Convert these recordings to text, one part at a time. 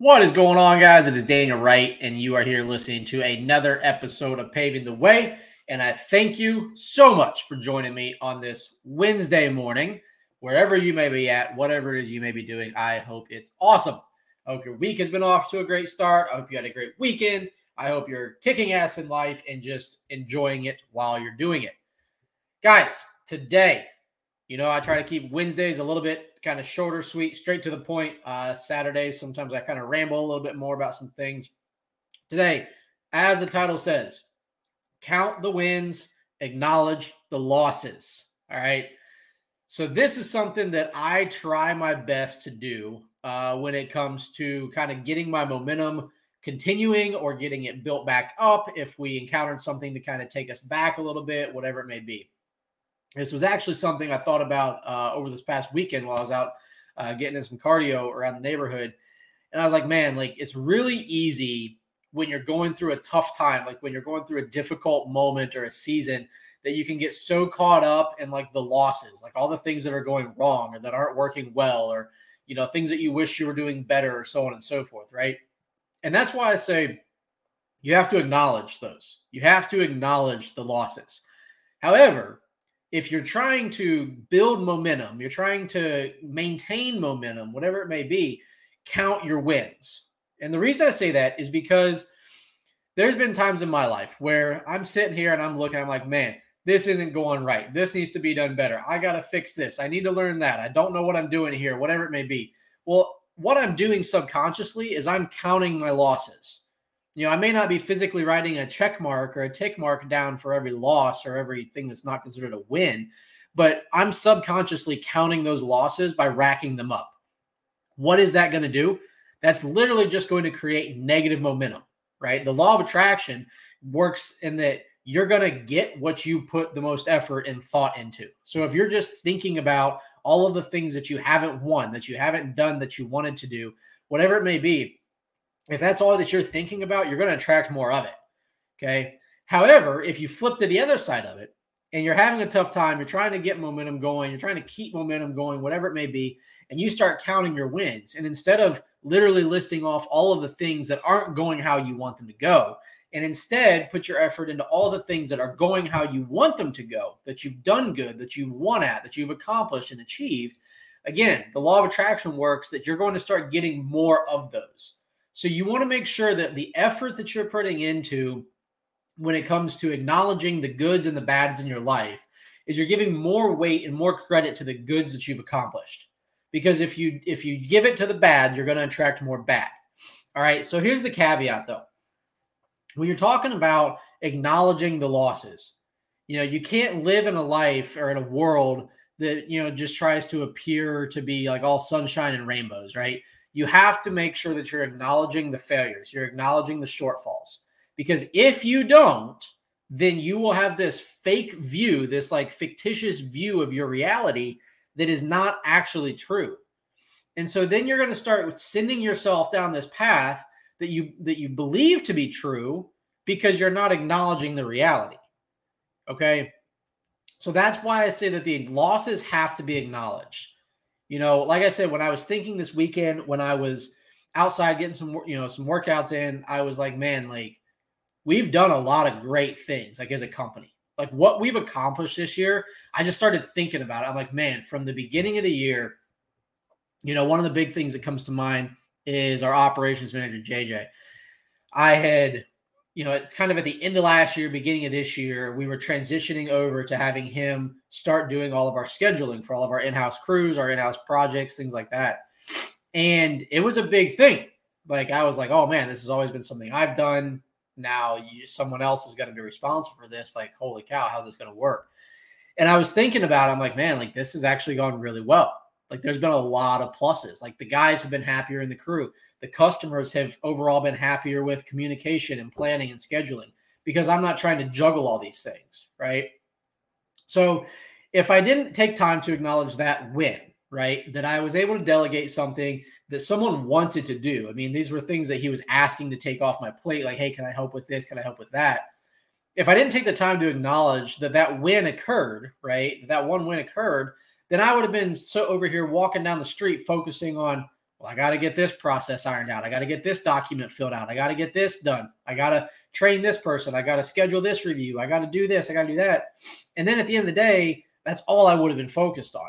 What is going on, guys? It is Daniel Wright, and you are here listening to another episode of Paving the Way. And I thank you so much for joining me on this Wednesday morning, wherever you may be at, whatever it is you may be doing. I hope it's awesome. I hope your week has been off to a great start. I hope you had a great weekend. I hope you're kicking ass in life and just enjoying it while you're doing it. Guys, today, you know, I try to keep Wednesdays a little bit kind of shorter, sweet, straight to the point. Uh, Saturdays, sometimes I kind of ramble a little bit more about some things. Today, as the title says, count the wins, acknowledge the losses. All right. So, this is something that I try my best to do uh, when it comes to kind of getting my momentum continuing or getting it built back up if we encountered something to kind of take us back a little bit, whatever it may be. This was actually something I thought about uh, over this past weekend while I was out uh, getting in some cardio around the neighborhood. And I was like, man, like it's really easy when you're going through a tough time, like when you're going through a difficult moment or a season, that you can get so caught up in like the losses, like all the things that are going wrong or that aren't working well, or you know, things that you wish you were doing better, or so on and so forth, right? And that's why I say you have to acknowledge those. You have to acknowledge the losses. However, if you're trying to build momentum, you're trying to maintain momentum, whatever it may be, count your wins. And the reason I say that is because there's been times in my life where I'm sitting here and I'm looking, I'm like, man, this isn't going right. This needs to be done better. I got to fix this. I need to learn that. I don't know what I'm doing here, whatever it may be. Well, what I'm doing subconsciously is I'm counting my losses you know, I may not be physically writing a check mark or a tick mark down for every loss or everything that's not considered a win, but I'm subconsciously counting those losses by racking them up. What is that going to do? That's literally just going to create negative momentum, right? The law of attraction works in that you're going to get what you put the most effort and thought into. So if you're just thinking about all of the things that you haven't won, that you haven't done, that you wanted to do, whatever it may be, if that's all that you're thinking about, you're going to attract more of it. Okay. However, if you flip to the other side of it and you're having a tough time, you're trying to get momentum going, you're trying to keep momentum going, whatever it may be, and you start counting your wins. And instead of literally listing off all of the things that aren't going how you want them to go, and instead put your effort into all the things that are going how you want them to go, that you've done good, that you've won at, that you've accomplished and achieved. Again, the law of attraction works that you're going to start getting more of those. So you want to make sure that the effort that you're putting into when it comes to acknowledging the goods and the bads in your life is you're giving more weight and more credit to the goods that you've accomplished. Because if you if you give it to the bad, you're going to attract more bad. All right. So here's the caveat though. When you're talking about acknowledging the losses, you know, you can't live in a life or in a world that, you know, just tries to appear to be like all sunshine and rainbows, right? You have to make sure that you're acknowledging the failures, you're acknowledging the shortfalls. Because if you don't, then you will have this fake view, this like fictitious view of your reality that is not actually true. And so then you're going to start sending yourself down this path that you that you believe to be true because you're not acknowledging the reality. Okay? So that's why I say that the losses have to be acknowledged. You know, like I said, when I was thinking this weekend, when I was outside getting some, you know, some workouts in, I was like, man, like we've done a lot of great things, like as a company. Like what we've accomplished this year, I just started thinking about it. I'm like, man, from the beginning of the year, you know, one of the big things that comes to mind is our operations manager, JJ. I had you know, it's kind of at the end of last year, beginning of this year, we were transitioning over to having him start doing all of our scheduling for all of our in-house crews, our in-house projects, things like that. And it was a big thing. Like I was like, oh man, this has always been something I've done. Now you, someone else is going to be responsible for this. Like, holy cow, how's this going to work? And I was thinking about, it, I'm like, man, like this has actually gone really well. Like there's been a lot of pluses. Like the guys have been happier in the crew the customers have overall been happier with communication and planning and scheduling because I'm not trying to juggle all these things, right? So if I didn't take time to acknowledge that win, right, that I was able to delegate something that someone wanted to do. I mean, these were things that he was asking to take off my plate, like, hey, can I help with this? Can I help with that? If I didn't take the time to acknowledge that that win occurred, right, that, that one win occurred, then I would have been so over here walking down the street focusing on Well, I got to get this process ironed out. I got to get this document filled out. I got to get this done. I got to train this person. I got to schedule this review. I got to do this. I got to do that. And then at the end of the day, that's all I would have been focused on.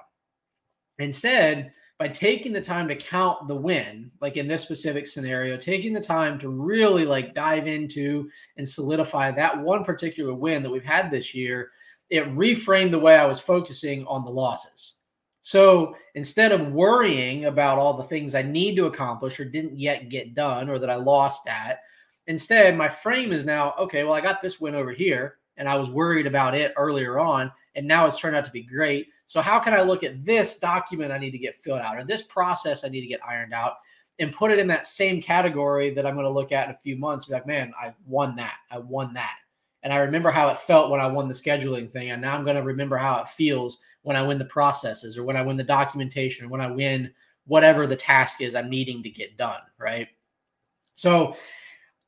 Instead, by taking the time to count the win, like in this specific scenario, taking the time to really like dive into and solidify that one particular win that we've had this year, it reframed the way I was focusing on the losses. So instead of worrying about all the things I need to accomplish or didn't yet get done or that I lost at, instead my frame is now okay, well, I got this win over here and I was worried about it earlier on, and now it's turned out to be great. So, how can I look at this document I need to get filled out or this process I need to get ironed out and put it in that same category that I'm going to look at in a few months? Be like, man, I won that. I won that. And I remember how it felt when I won the scheduling thing. And now I'm going to remember how it feels when I win the processes or when I win the documentation or when I win whatever the task is I'm needing to get done. Right. So,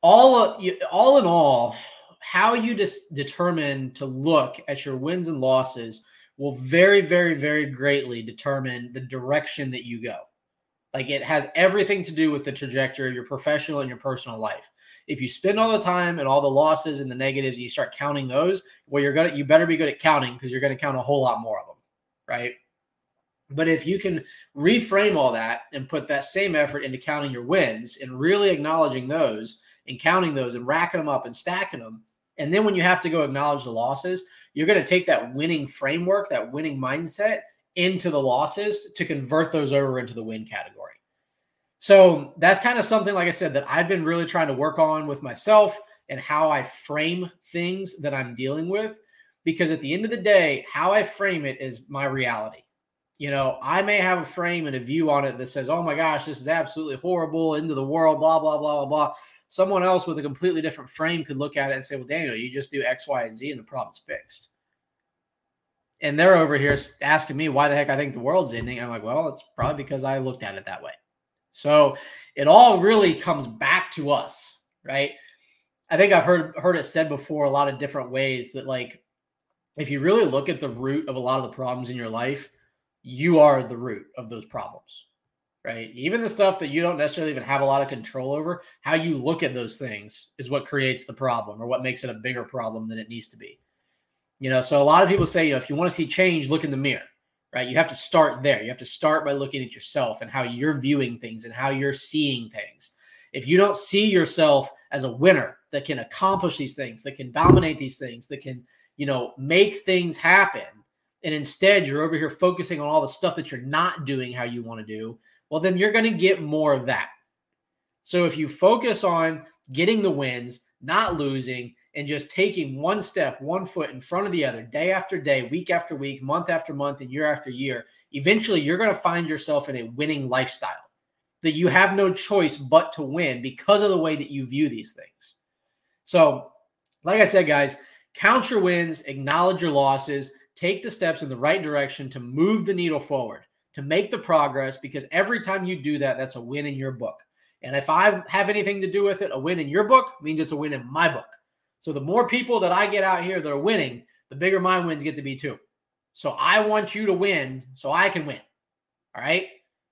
all, all in all, how you just determine to look at your wins and losses will very, very, very greatly determine the direction that you go. Like it has everything to do with the trajectory of your professional and your personal life. If you spend all the time and all the losses and the negatives, and you start counting those, well, you're gonna you better be good at counting because you're gonna count a whole lot more of them, right? But if you can reframe all that and put that same effort into counting your wins and really acknowledging those and counting those and racking them up and stacking them, and then when you have to go acknowledge the losses, you're going to take that winning framework, that winning mindset into the losses to convert those over into the win category. So that's kind of something, like I said, that I've been really trying to work on with myself and how I frame things that I'm dealing with. Because at the end of the day, how I frame it is my reality. You know, I may have a frame and a view on it that says, oh my gosh, this is absolutely horrible, into the world, blah, blah, blah, blah, blah someone else with a completely different frame could look at it and say, well, Daniel, you just do X, Y, and Z and the problem's fixed. And they're over here asking me why the heck I think the world's ending. I'm like, well, it's probably because I looked at it that way. So it all really comes back to us, right? I think I've heard heard it said before a lot of different ways that like if you really look at the root of a lot of the problems in your life, you are the root of those problems right? Even the stuff that you don't necessarily even have a lot of control over, how you look at those things is what creates the problem or what makes it a bigger problem than it needs to be. You know, so a lot of people say, you know, if you want to see change, look in the mirror, right? You have to start there. You have to start by looking at yourself and how you're viewing things and how you're seeing things. If you don't see yourself as a winner that can accomplish these things, that can dominate these things, that can, you know, make things happen, and instead you're over here focusing on all the stuff that you're not doing how you want to do, well, then you're going to get more of that. So if you focus on getting the wins, not losing, and just taking one step, one foot in front of the other, day after day, week after week, month after month, and year after year, eventually you're going to find yourself in a winning lifestyle that you have no choice but to win because of the way that you view these things. So, like I said, guys, count your wins, acknowledge your losses, take the steps in the right direction to move the needle forward to make the progress because every time you do that, that's a win in your book. And if I have anything to do with it, a win in your book means it's a win in my book. So the more people that I get out here that are winning, the bigger my wins get to be too. So I want you to win so I can win. All right.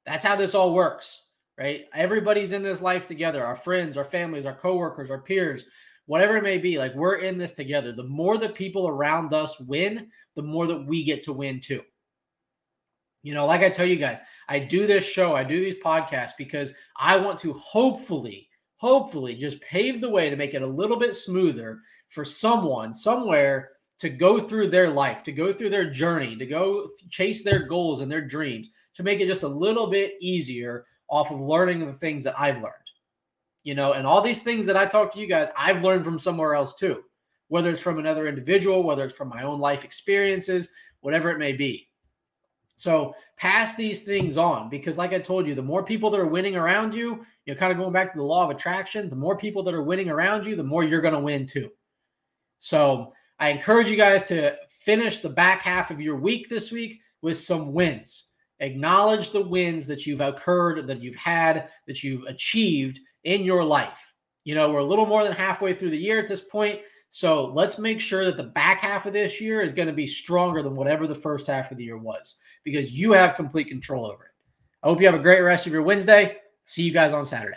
That's how this all works, right? Everybody's in this life together our friends, our families, our coworkers, our peers, whatever it may be. Like we're in this together. The more the people around us win, the more that we get to win too. You know, like I tell you guys, I do this show, I do these podcasts because I want to hopefully, hopefully just pave the way to make it a little bit smoother for someone somewhere to go through their life, to go through their journey, to go chase their goals and their dreams, to make it just a little bit easier off of learning the things that I've learned. You know, and all these things that I talk to you guys, I've learned from somewhere else too, whether it's from another individual, whether it's from my own life experiences, whatever it may be. So pass these things on because, like I told you, the more people that are winning around you, you know, kind of going back to the law of attraction, the more people that are winning around you, the more you're going to win too. So I encourage you guys to finish the back half of your week this week with some wins. Acknowledge the wins that you've occurred, that you've had, that you've achieved in your life. You know, we're a little more than halfway through the year at this point. So let's make sure that the back half of this year is going to be stronger than whatever the first half of the year was because you have complete control over it. I hope you have a great rest of your Wednesday. See you guys on Saturday.